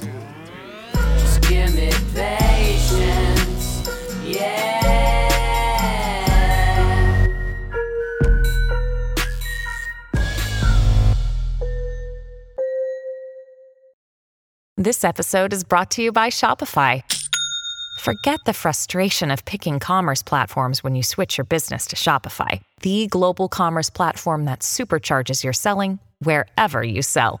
Just give me patience. Yeah. This episode is brought to you by Shopify. Forget the frustration of picking commerce platforms when you switch your business to Shopify, the global commerce platform that supercharges your selling wherever you sell.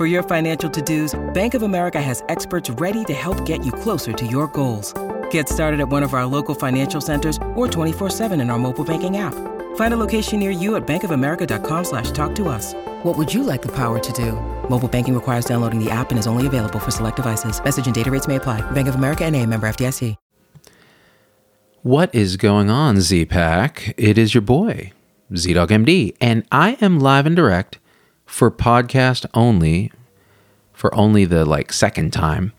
For your financial to-dos, Bank of America has experts ready to help get you closer to your goals. Get started at one of our local financial centers or 24-7 in our mobile banking app. Find a location near you at bankofamerica.com slash talk to us. What would you like the power to do? Mobile banking requires downloading the app and is only available for select devices. Message and data rates may apply. Bank of America and a member FDIC. What is going on, Z Pack? It is your boy, ZDogg MD, and I am live and direct for podcast only, for only the like second time,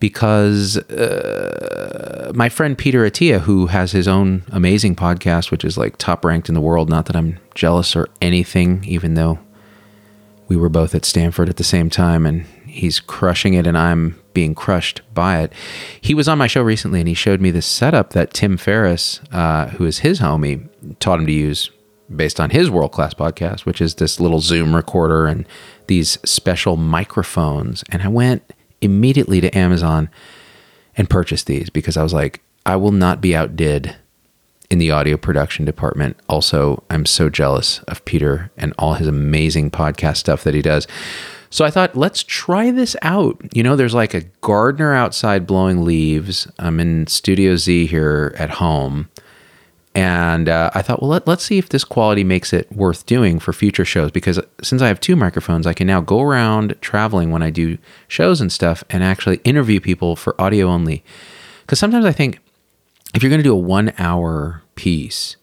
because uh, my friend Peter Attia, who has his own amazing podcast, which is like top ranked in the world, not that I'm jealous or anything, even though we were both at Stanford at the same time and he's crushing it and I'm being crushed by it. He was on my show recently and he showed me this setup that Tim Ferriss, uh, who is his homie, taught him to use based on his world class podcast, which is this little Zoom recorder and these special microphones. And I went immediately to Amazon and purchased these because I was like, I will not be outdid in the audio production department. Also, I'm so jealous of Peter and all his amazing podcast stuff that he does. So I thought, let's try this out. You know, there's like a gardener outside blowing leaves. I'm in Studio Z here at home. And uh, I thought, well, let, let's see if this quality makes it worth doing for future shows. Because since I have two microphones, I can now go around traveling when I do shows and stuff and actually interview people for audio only. Because sometimes I think if you're going to do a one hour piece,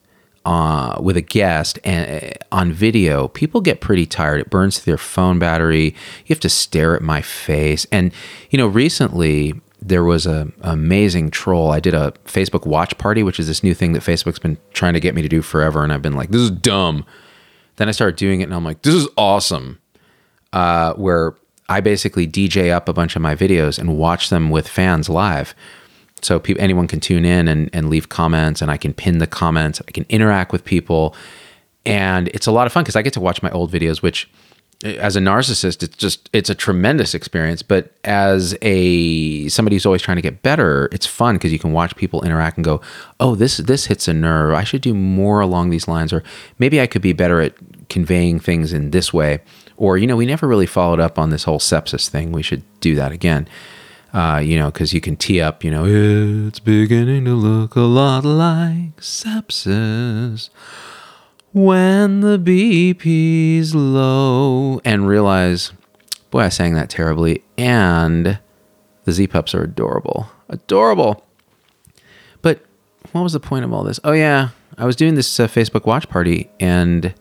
uh, with a guest and uh, on video, people get pretty tired. It burns their phone battery. You have to stare at my face. And you know, recently there was a amazing troll. I did a Facebook watch party, which is this new thing that Facebook's been trying to get me to do forever, and I've been like, this is dumb. Then I started doing it, and I'm like, this is awesome. Uh, where I basically DJ up a bunch of my videos and watch them with fans live so people, anyone can tune in and, and leave comments and i can pin the comments i can interact with people and it's a lot of fun because i get to watch my old videos which as a narcissist it's just it's a tremendous experience but as a somebody who's always trying to get better it's fun because you can watch people interact and go oh this this hits a nerve. I should do more along these lines or maybe i could be better at conveying things in this way. Or you know we never really followed up on this whole sepsis thing. We should do that again. Uh, you know, because you can tee up, you know, it's beginning to look a lot like sepsis when the BP's low, and realize, boy, I sang that terribly, and the Z Pups are adorable. Adorable. But what was the point of all this? Oh, yeah, I was doing this uh, Facebook watch party, and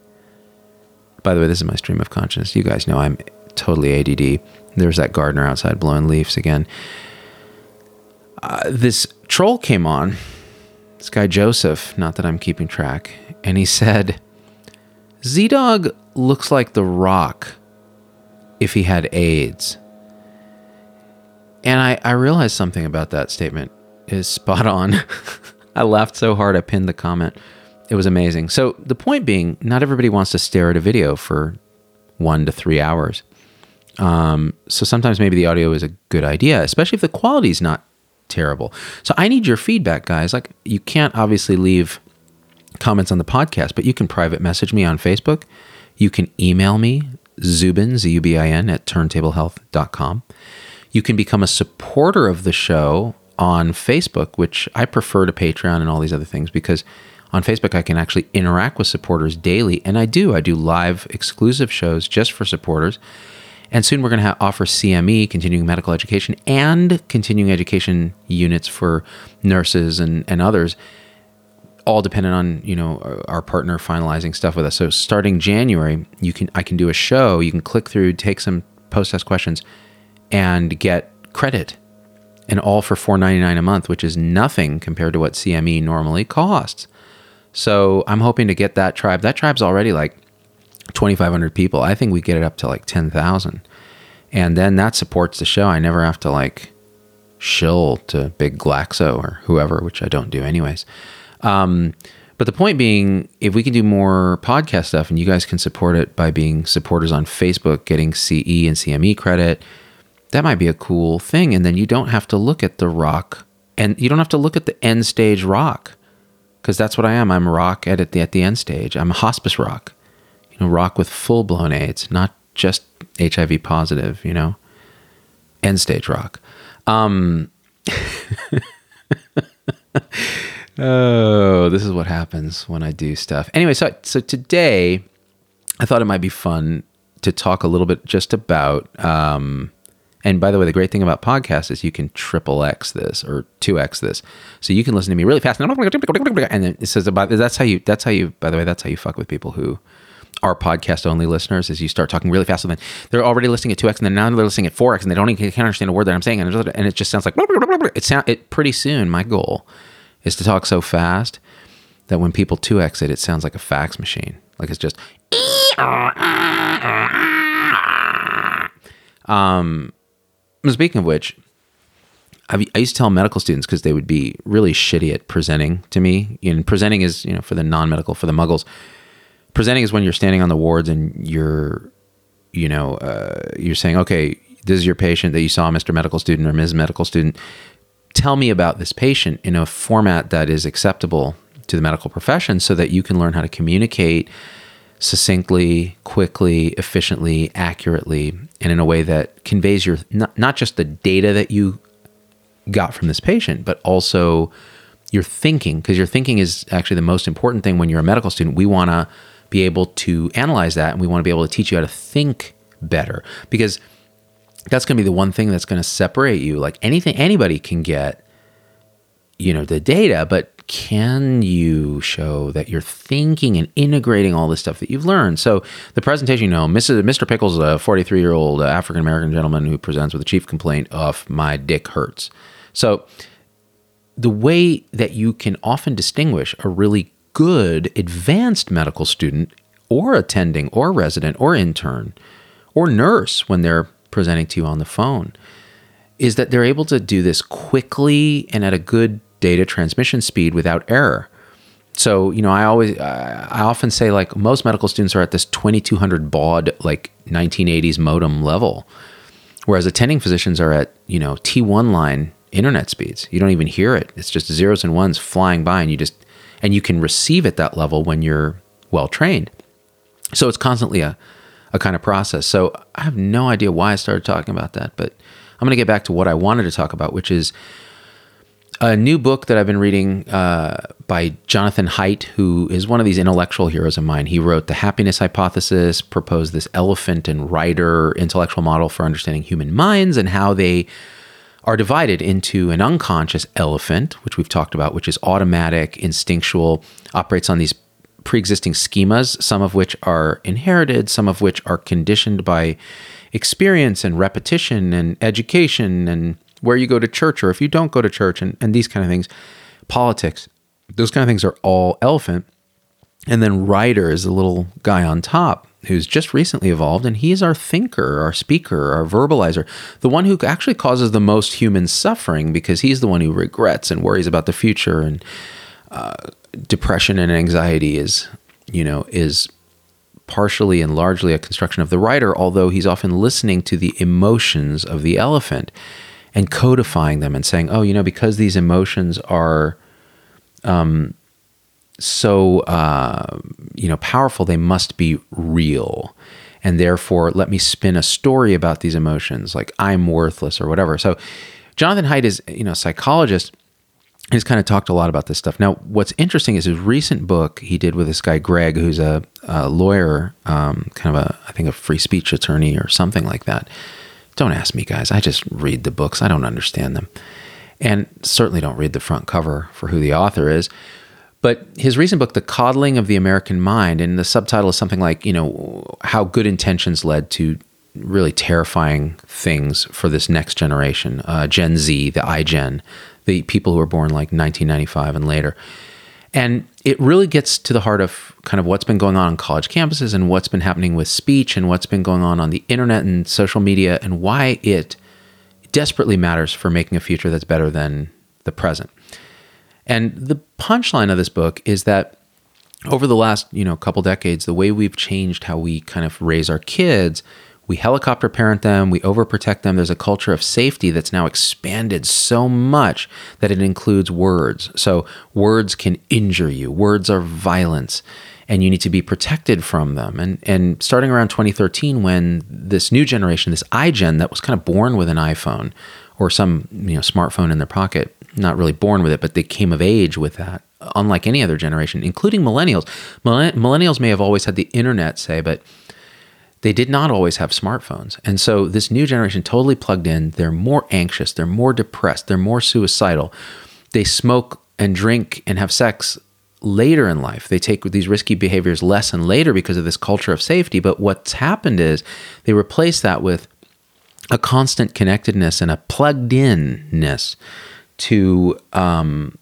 by the way, this is my stream of consciousness. You guys know I'm totally ADD. There's that gardener outside blowing leaves again. Uh, this troll came on, this guy Joseph, not that I'm keeping track, and he said, ZDogg looks like The Rock if he had AIDS. And I, I realized something about that statement is spot on. I laughed so hard I pinned the comment. It was amazing. So, the point being, not everybody wants to stare at a video for one to three hours. Um, so sometimes maybe the audio is a good idea, especially if the quality is not terrible. So I need your feedback, guys. Like you can't obviously leave comments on the podcast, but you can private message me on Facebook. You can email me, Zubin, Z U B I N, at turntablehealth.com. You can become a supporter of the show on Facebook, which I prefer to Patreon and all these other things because on Facebook I can actually interact with supporters daily. And I do. I do live exclusive shows just for supporters. And soon we're going to offer CME, continuing medical education, and continuing education units for nurses and, and others, all dependent on you know our- partner finalizing stuff with us. So starting January, you can I can do a show. You can click through, take some post test questions, and get credit, and all for four ninety nine a month, which is nothing compared to what CME normally costs. So I'm hoping to get that tribe. That tribe's already like 2,500 people. I think we get it up to like 10,000. And then that supports the show. I never have to like shill to big Glaxo or whoever, which I don't do anyways. Um, but the point being, if we can do more podcast stuff and you guys can support it by being supporters on Facebook, getting CE and CME credit, that might be a cool thing. And then you don't have to look at the rock and you don't have to look at the end stage rock because that's what I am. I'm rock at, the at the end stage. I'm a hospice rock, you know, rock with full blown AIDS, not just HIV positive. You know, end stage rock. Um, oh, this is what happens when I do stuff. Anyway, so so today, I thought it might be fun to talk a little bit just about. Um, and by the way, the great thing about podcasts is you can triple X this or two X this, so you can listen to me really fast, and then it says about that's how you that's how you by the way that's how you fuck with people who are podcast only listeners is you start talking really fast and then they're already listening at 2x and then now they're listening at 4x and they don't even can't understand a word that I'm saying and it- and it just sounds like it sound it pretty soon my goal is to talk so fast that when people 2x it it sounds like a fax machine like it's just um speaking of which I've, used to tell medical students because they would be really shitty at presenting to me. And presenting is, you know, for the non-medical, for the muggles. Presenting is when you're standing on the wards and you're, you know, uh, you're saying, okay, this is your patient that you saw, Mr. Medical Student or Ms. Medical Student. Tell me about this patient in a format that is acceptable to the medical profession so that you can learn how to communicate succinctly, quickly, efficiently, accurately, and in a way that conveys your not, not just the data that you got from this patient, but also your thinking, because your thinking is actually the most important thing when you're a medical student. We want to be able to analyze that and we want to be able to teach you how to think better because that's going to be the one thing that's going to separate you. Like anything, anybody can get, you know, the data, but can you show that you're thinking and integrating all this stuff that you've learned? So the presentation, you know. Mr. Pickles, a 43 year old African American gentleman who presents with a chief complaint of my dick hurts. So the way that you can often distinguish a really good advanced medical student or attending or resident or intern or nurse when they're presenting to you on the phone is that they're able to do this quickly and at a good data transmission speed without error. So, you know, I always, I often say like most medical students are at this 2200 baud, like 1980s modem level, whereas attending physicians are at, you know, T1 line internet speeds. You don't even hear it. It's just zeros and ones flying by and you just, and you can receive at that level when you're well trained. So it's constantly a, a kind of process. So I have no idea why I started talking about that, but I'm going to get back to what I wanted to talk about, which is a new book that I've been reading uh, by Jonathan Haidt, who is one of these intellectual heroes of mine. He wrote The Happiness Hypothesis, proposed this elephant and rider intellectual model for understanding human minds and how they are divided into an unconscious elephant, which we've talked about, which is automatic, instinctual, operates on these pre existing schemas, some of which are inherited, some of which are conditioned by experience and repetition and education and where you go to church or if you don't go to church and, and these kind of things, politics, those kind of things are all elephant. And then Rider is a little guy on top who's just recently evolved, and he's our thinker, our speaker, our verbalizer, the one who actually causes the most human suffering because he's the one who regrets and worries about the future, and uh, depression and anxiety is, you know, is partially and largely a construction of the rider, although he's often listening to the emotions of the elephant and codifying them and saying, oh, you know, because these emotions are um, so, uh, you know, powerful, they must be real. And therefore, let me spin a story about these emotions, like I'm worthless or whatever. So, Jonathan Haidt is, you know, a psychologist he's kind of talked a lot about this stuff. Now, what's interesting is his recent book he did with this guy Greg, who's a, a lawyer, um, kind of a I think a free speech attorney or something like that. Don't ask me, guys. I just read the books. I don't understand them, and certainly don't read the front cover for who the author is. But his recent book, The Coddling of the American Mind, and the subtitle is something like, you know, how good intentions led to really terrifying things for this next generation, uh, Gen Z, the iGen, the people who were born like 1995 and later. And it really gets to the heart of kind of what's been going on on college campuses and what's been happening with speech and what's been going on on the internet and social media and why it desperately matters for making a future that's better than the present. And the punchline of this book is that over the last, you know, couple decades, the way we've changed how we kind of raise our kids we helicopter parent them, we overprotect them. There's a culture of safety that's now expanded so much that it includes words. So words can injure you. Words are violence and you need to be protected from them. And and starting around 2013 when this new generation, this iGen that was kind of born with an iPhone or some, you know, smartphone in their pocket, not really born with it, but they came of age with that. Unlike any other generation, including millennials. Millennials may have always had the internet, say, but they did not always have smartphones. And so this new generation totally plugged in. They're more anxious, they're more depressed, they're more suicidal. They smoke and drink and have sex later in life. They take these risky behaviors less and later because of this culture of safety. But what's happened is they replace that with a constant connectedness and a plugged inness to um,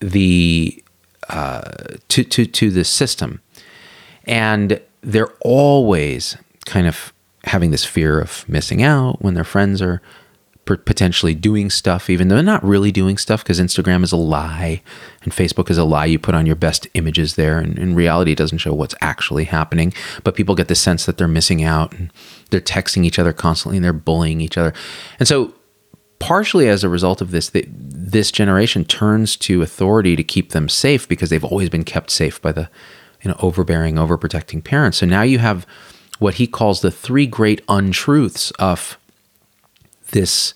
the uh, to to to the system, and they're always kind of having this fear of missing out when their friends are potentially doing stuff, even though they're not really doing stuff because Instagram is a lie and Facebook is a lie. You put on your best images there, and in reality, it doesn't show what's actually happening. But people get the sense that they're missing out and they're texting each other constantly and they're bullying each other. And so, partially as a result of this, they, this generation turns to authority to keep them safe because they've always been kept safe by the you know, overbearing, overprotecting parents. So now you have what he calls the three great untruths of this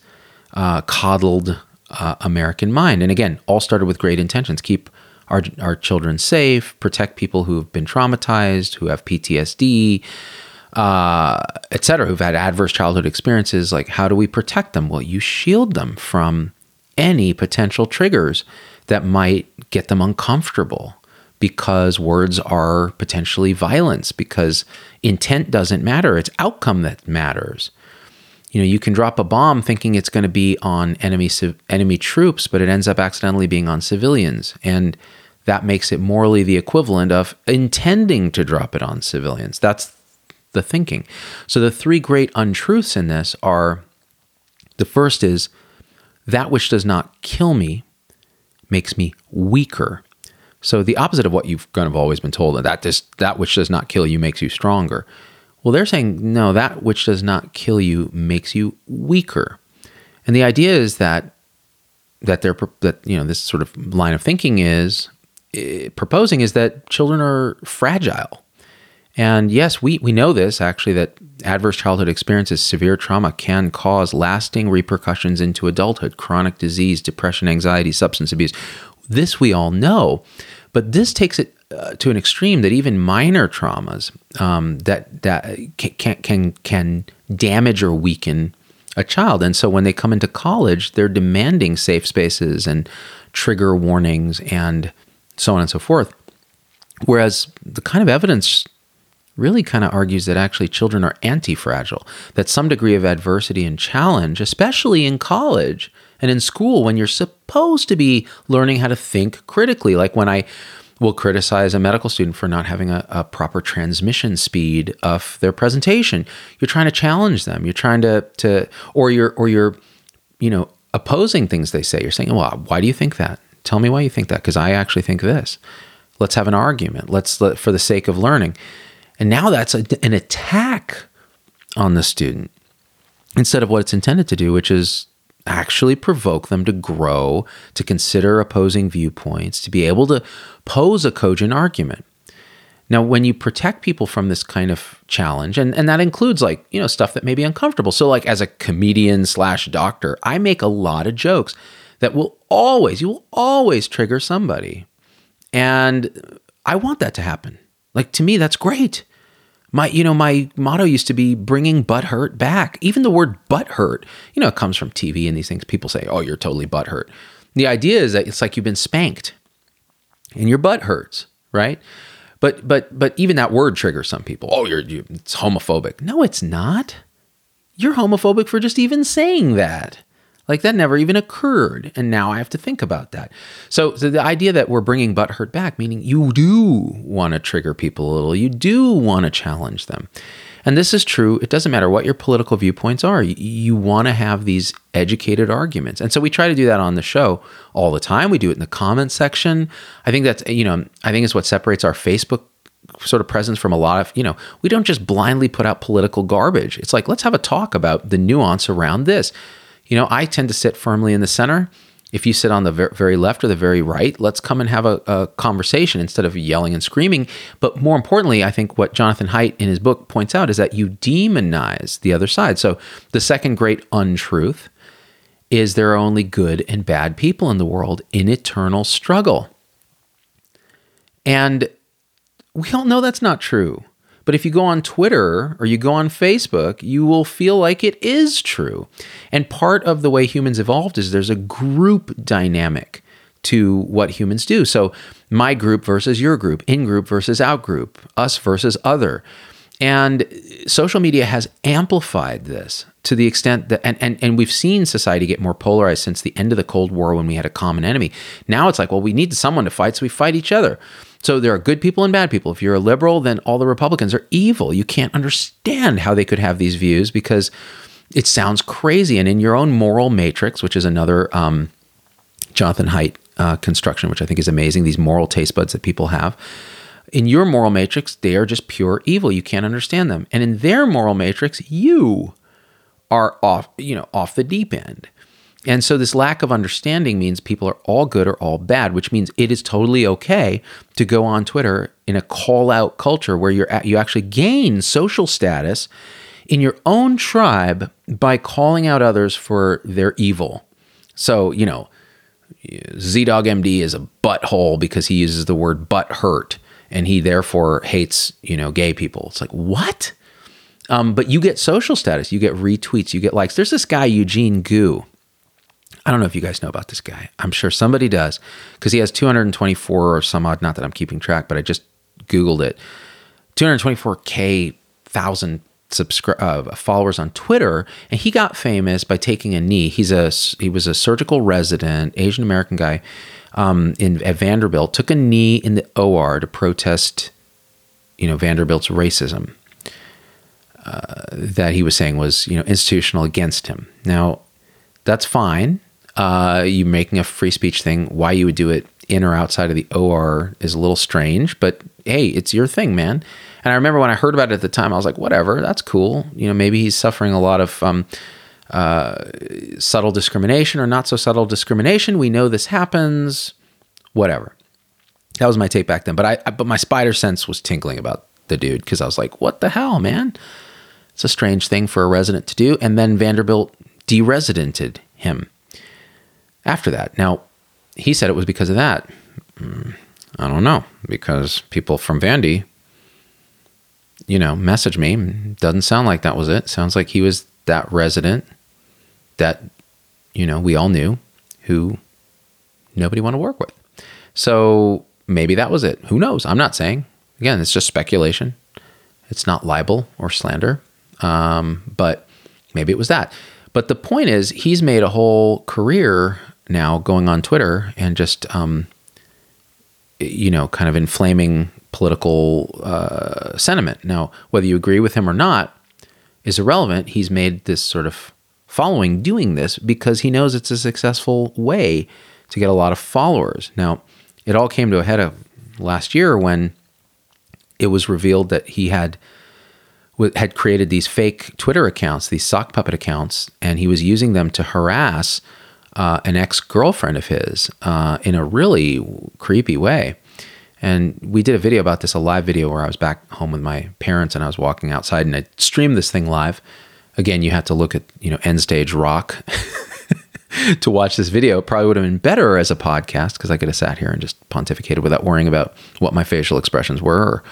uh, coddled uh, American mind. And again, all started with great intentions: keep our our children safe, protect people who have been traumatized, who have PTSD, uh, etc., who've had adverse childhood experiences. Like, how do we protect them? Well, you shield them from any potential triggers that might get them uncomfortable because words are potentially violence, because intent doesn't matter, it's outcome that matters. You know, you can drop a bomb thinking it's going to be on enemy enemy troops, but it ends up accidentally being on civilians, and that makes it morally the equivalent of intending to drop it on civilians. That's the thinking. So the three great untruths in this are the first is that which does not kill me makes me weaker. So the opposite of what you've kind of always been told that this that which does not kill you makes you stronger. Well, they're saying no, that which does not kill you makes you weaker. And the idea is that that they're that you know this sort of line of thinking is eh, proposing is that children are fragile. And yes, we, we know this actually that adverse childhood experiences, severe trauma can cause lasting repercussions into adulthood, chronic disease, depression, anxiety, substance abuse. This we all know. But this takes it uh, to an extreme that even minor traumas um, that that can, can can damage or weaken a child. And so when they come into college, they're demanding safe spaces and trigger warnings and so on and so forth. Whereas the kind of evidence really kind of argues that actually children are anti fragile, that some degree of adversity and challenge, especially in college, and in school when you're supposed to be learning how to think critically. Like when I will criticize a medical student for not having a, a, proper transmission speed of their presentation. You're trying to challenge them. You're trying to to or you're or you're you know opposing things they say. You're saying, "Well, why do you think that? Tell me why you think that because I actually think this." Let's have an argument. Let's let, for the sake of learning. And now that's a, an attack on the student instead of what it's intended to do, which is actually provoke them to grow, to consider opposing viewpoints, to be able to pose a cogent argument. Now, when you protect people from this kind of challenge, and, and that includes like, you know, stuff that may be uncomfortable. So, like, as a comedian slash doctor, I make a lot of jokes that will always, you will always trigger somebody. And I want that to happen. Like to me, that's great. My, you know, my motto used to be bringing butt hurt back. Even the word butt hurt, you know, it comes from TV and these things. People say, "Oh, you're totally butt hurt." The idea is that it's like you've been spanked, and your butt hurts, right? But but but even that word triggers some people. Oh, you're you, it's homophobic. No, it's not. You're homophobic for just even saying that. Like that never even occurred, and now I have to think about that. So, so the idea that we're bringing butt hurt back, meaning you do want to trigger people a little, you do want to challenge them, and this is true. It doesn't matter what your political viewpoints are. You, you want to have these educated arguments, and so we try to do that on the show all the time. We do it in the comment section. I think that's you know I think it's what separates our Facebook sort of presence from a lot of, you know, we don't just blindly put out political garbage. It's like, let's have a talk about the nuance around this. You know, I tend to sit firmly in the center. If you sit on the very left or the very right, let's come and have a, a, conversation instead of yelling and screaming. But more importantly, I think what Jonathan Haidt in his book points out is that you demonize the other side. So the second great untruth is there are only good and bad people in the world in eternal struggle. And we all know that's not true. But if you go on Twitter or you go on Facebook, you will feel like it is true. And part of the way humans evolved is there's a group dynamic to what humans do. So, my group versus your group, in group versus out group, us versus other. And social media has amplified this to the extent that, and, and, and we've seen society get more polarized since the end of the Cold War when we had a common enemy. Now it's like, well, we need someone to fight, so we fight each other. So there are good people and bad people. If you're a liberal, then all the Republicans are evil. You can't understand how they could have these views because it sounds crazy. And in your own moral matrix, which is another um, Jonathan Haidt uh, construction, which I think is amazing, these moral taste buds that people have. In your moral matrix, they are just pure evil. You can't understand them. And in their moral matrix, you are off, you know, off the deep end. And so this lack of understanding means people are all good or all bad, which means it is totally okay to go on Twitter in a call out culture where you're at, you actually gain social status in your own tribe by calling out others for their evil. So, you know, ZDogg MD is a butthole because he uses the word butt hurt and he therefore hates, you know, gay people. It's like, what? Um, but you get social status, you get retweets, you get likes. There's this guy, Eugene Gu I don't know if you guys know about this guy. I'm sure somebody does because he has 224 or some odd. Not that I'm keeping track, but I just Googled it. 224k thousand subscri- uh, followers on Twitter, and he got famous by taking a knee. He's a he was a surgical resident, Asian American guy um, in at Vanderbilt. Took a knee in the OR to protest, you know, Vanderbilt's racism. Uh, that he was saying was you know institutional against him. Now, that's fine uh, you making a free speech thing. Why you would do it in or outside of the OR is a little strange, but hey, it's your thing, man. And I remember when I heard about it at the time, I was like, whatever, that's cool. You know, maybe he's suffering a lot of um, uh, subtle discrimination or not so subtle discrimination. We know this happens. Whatever. That was my take back then. But I, I but my spider sense was tinkling about the dude because I was like, what the hell, man? It's a strange thing for a resident to do. And then Vanderbilt deresidented him after that. Now, he said it was because of that. Mm, I don't know, because people from Vandy, you know, messaged me. Doesn't sound like that was it. Sounds like he was that resident that, you know, we all knew who nobody wanted to work with. So maybe that was it. Who knows? I'm not saying. Again, it's just speculation. It's not libel or slander. Um, but maybe it was that. But the point is, he's made a whole career now going on Twitter and just, um, you know, kind of inflaming political uh, sentiment. Now, whether you agree with him or not is irrelevant. He's made this sort of following doing this because he knows it's a successful way to get a lot of followers. Now, it all came to a head of last year when it was revealed that he had had created these fake Twitter accounts, these sock puppet accounts, and he was using them to harass uh, an ex girlfriend of his uh, in a really creepy way. And we did a video about this, a live video where I was back home with my parents and I was walking outside and I streamed this thing live. Again, you had to look at, you know, end stage rock. to watch this video. It probably would have been better as a podcast because I could have sat here and just pontificated without worrying about what my facial expressions were or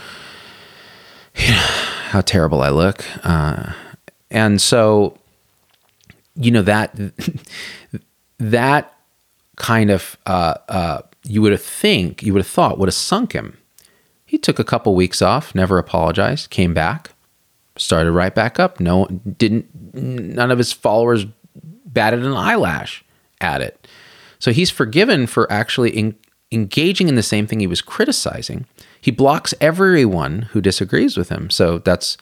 you know, how terrible I look. Uh, and so, you know that that kind of uh, uh, you would have think you would have thought would have sunk him. He took a couple weeks off, never apologized, came back, started right back up. No, didn't. None of his followers batted an eyelash at it. So he's forgiven for actually in, engaging in the same thing he was criticizing. He blocks everyone who disagrees with him. So that's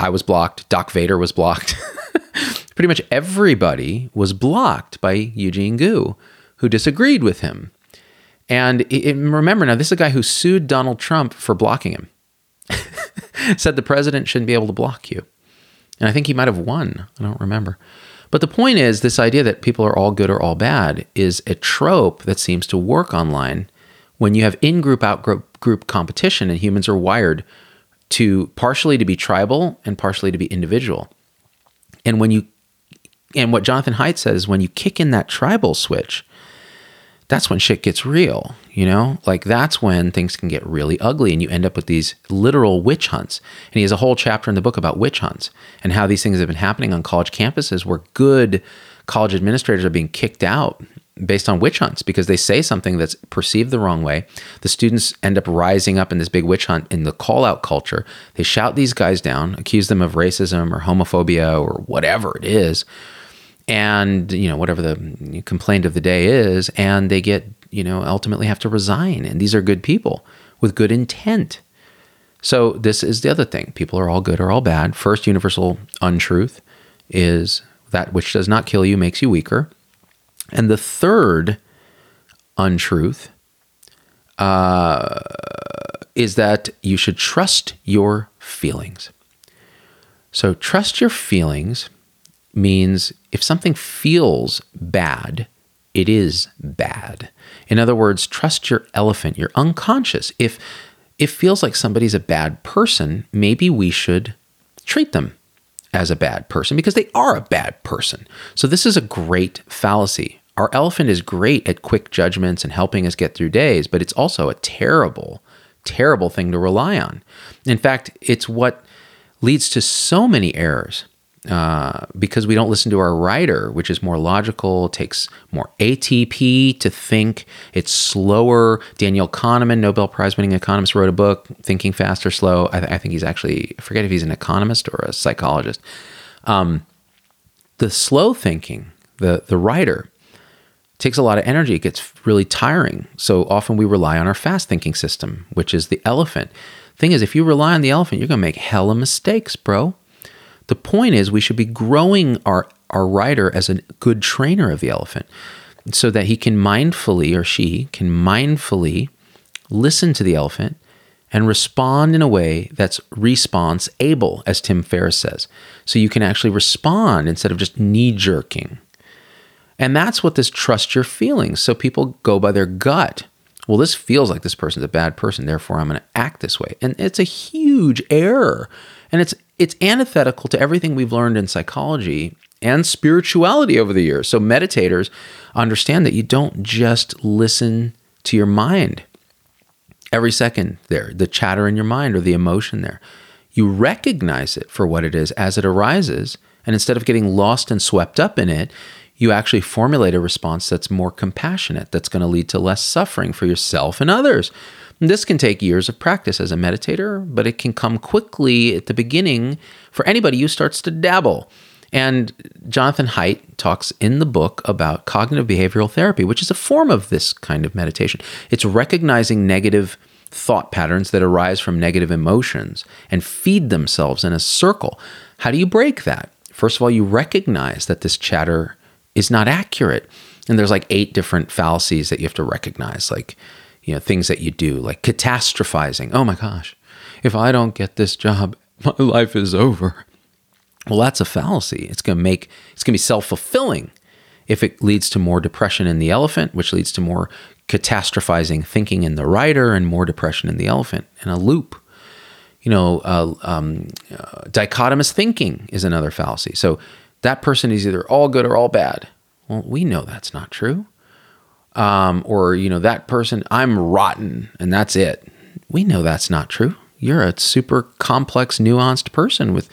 I was blocked. Doc Vader was blocked. Pretty much everybody was blocked by Eugene Gu, who disagreed with him. And it, remember now, this is a guy who sued Donald Trump for blocking him. Said the president shouldn't be able to block you. And I think he might have won. I don't remember. But the point is, this idea that people are all good or all bad is a trope that seems to work online when you have in group, out group competition, and humans are wired to partially to be tribal and partially to be individual. And when you, and what Jonathan Haidt says, is when you kick in that tribal switch, that's when shit gets real, you know? Like that's when things can get really ugly and you end up with these literal witch hunts. And he has a whole chapter in the book about witch hunts and how these things have been happening on college campuses where good college administrators are being kicked out based on witch hunts because they say something that's perceived the wrong way. The students end up rising up in this big witch hunt in the call out culture. They shout these guys down, accuse them of racism or homophobia or whatever it is and you know whatever the complaint of the day is and they get you know ultimately have to resign. And these are good people with good intent. So this is the other thing. People are all good or all bad. First universal untruth is that which does not kill you makes you weaker. And the third untruth uh, is that you should trust your feelings. So trust your feelings means if something feels bad, it is bad. In other words, trust your elephant, your unconscious. If it feels like somebody's a bad person, maybe we should treat them as a bad person because they are a bad person. So, this is a great fallacy. Our elephant is great at quick judgments and helping us get through days, but it's also a terrible, terrible thing to rely on. In fact, it's what leads to so many errors uh, because we don't listen to our rider, which is more logical, takes more ATP to think. It's slower. Daniel Kahneman, Nobel Prize winning economist, wrote a book, Thinking Fast or Slow. I, th- I, think he's actually, I forget if he's an economist or a psychologist. Um, the slow thinking, the, the rider, takes a lot of energy. It gets really tiring. So often we rely on our fast thinking system, which is the elephant. Thing is, if you rely on the elephant, you're going to make hella mistakes, bro. The point is, we should be growing our, our rider as a good trainer of the elephant so that he can mindfully, or she can mindfully listen to the elephant and respond in a way that's response able, as Tim Ferriss says. So you can actually respond instead of just knee jerking. And that's what this trust your feelings. So people go by their gut. Well, this feels like this person's a bad person, therefore I'm going to act this way. And it's a huge error. And it's it's antithetical to everything we've learned in psychology and spirituality over the years. So meditators understand that you don't just listen to your mind every second there, the chatter in your mind or the emotion there. You recognize it for what it is as it arises. And instead of getting lost and swept up in it, you actually formulate a response that's more compassionate, that's going to lead to less suffering for yourself and others. This can take years of practice as a meditator, but it can come quickly at the beginning for anybody who starts to dabble. And Jonathan Haidt talks in the book about cognitive behavioral therapy, which is a form of this kind of meditation. It's recognizing negative thought patterns that arise from negative emotions and feed themselves in a circle. How do you break that? First of all, you recognize that this chatter is not accurate. And there's like eight different fallacies that you have to recognize, like you know things that you do like catastrophizing. Oh my gosh if i don't get this job my life is over. Well that's a fallacy. It's going to make it's going to be self-fulfilling if it leads to more depression in the elephant which leads to more catastrophizing thinking in the rider and more depression in the elephant in a loop. You know uh, um, uh, dichotomous thinking is another fallacy. So that person is either all good or all bad. Well, we know that's not true. Um, or, you know, that person, I'm rotten and that's it. We know that's not true. You're a super complex, nuanced person with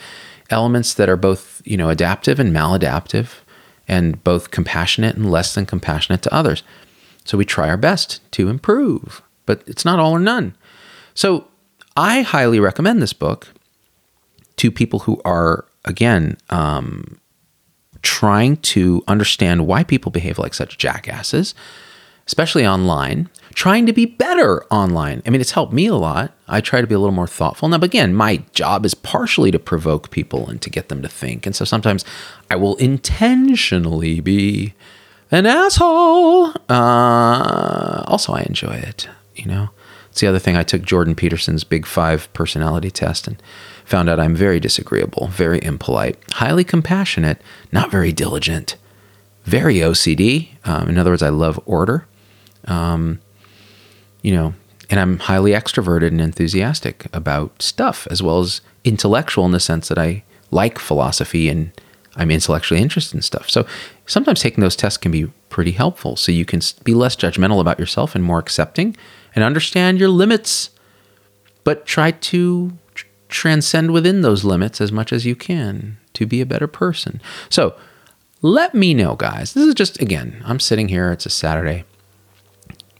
elements that are both, you know, adaptive and maladaptive and both compassionate and less than compassionate to others. So we try our best to improve, but it's not all or none. So I highly recommend this book to people who are, again, um, trying to understand why people behave like such jackasses, especially online, trying to be better online. I mean, it's helped me a lot. I try to be a little more thoughtful. Now, again, my job is partially to provoke people and to get them to think. And so sometimes I will intentionally be an asshole. Uh, also, I enjoy it, you know? It's the other thing. I took Jordan Peterson's Big Five personality test and found out I'm very disagreeable, very impolite, highly compassionate, not very diligent, very OCD. Um, in other words, I love order. Um, you know, and I'm highly extroverted and enthusiastic about stuff, as well as intellectual in the sense that I like philosophy and I'm intellectually interested in stuff. So sometimes taking those tests can be pretty helpful. So you can be less judgmental about yourself and more accepting and understand your limits, but try to tr- transcend within those limits as much as you can to be a better person. So let me know, guys. This is just, again, I'm sitting here, it's a Saturday.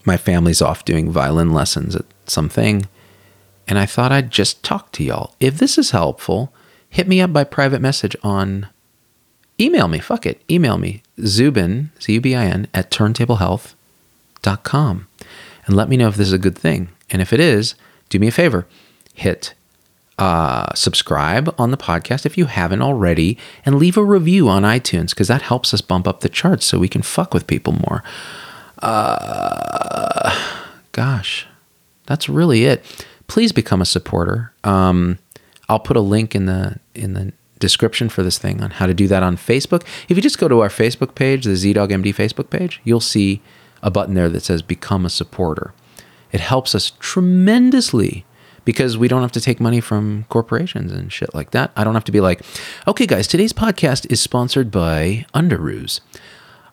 My family's off doing violin lessons at something. And I thought I'd just talk to y'all. If this is helpful, hit me up by private message on email me. Fuck it. Email me. Zubin, Z U B I N, at turntablehealth.com. And let me know if this is a good thing. And if it is, do me a favor hit uh, subscribe on the podcast if you haven't already, and leave a review on iTunes because that helps us bump up the charts so we can fuck with people more. Uh, gosh, that's really it. Please become a supporter. Um, I'll put a link in the in the description for this thing on how to do that on Facebook. If you just go to our Facebook page, the ZDoggMD Facebook page, you'll see a button there that says "Become a Supporter." It helps us tremendously because we don't have to take money from corporations and shit like that. I don't have to be like, okay, guys, today's podcast is sponsored by Underoos.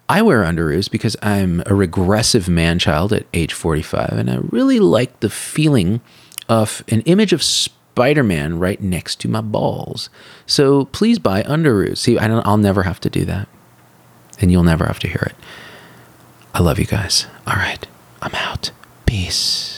I wear underoos because I'm a regressive man child at age 45, and I really like the feeling of an image of Spider Man right next to my balls. So please buy underoos. See, I don't, I'll never have to do that, and you'll never have to hear it. I love you guys. All right, I'm out. Peace.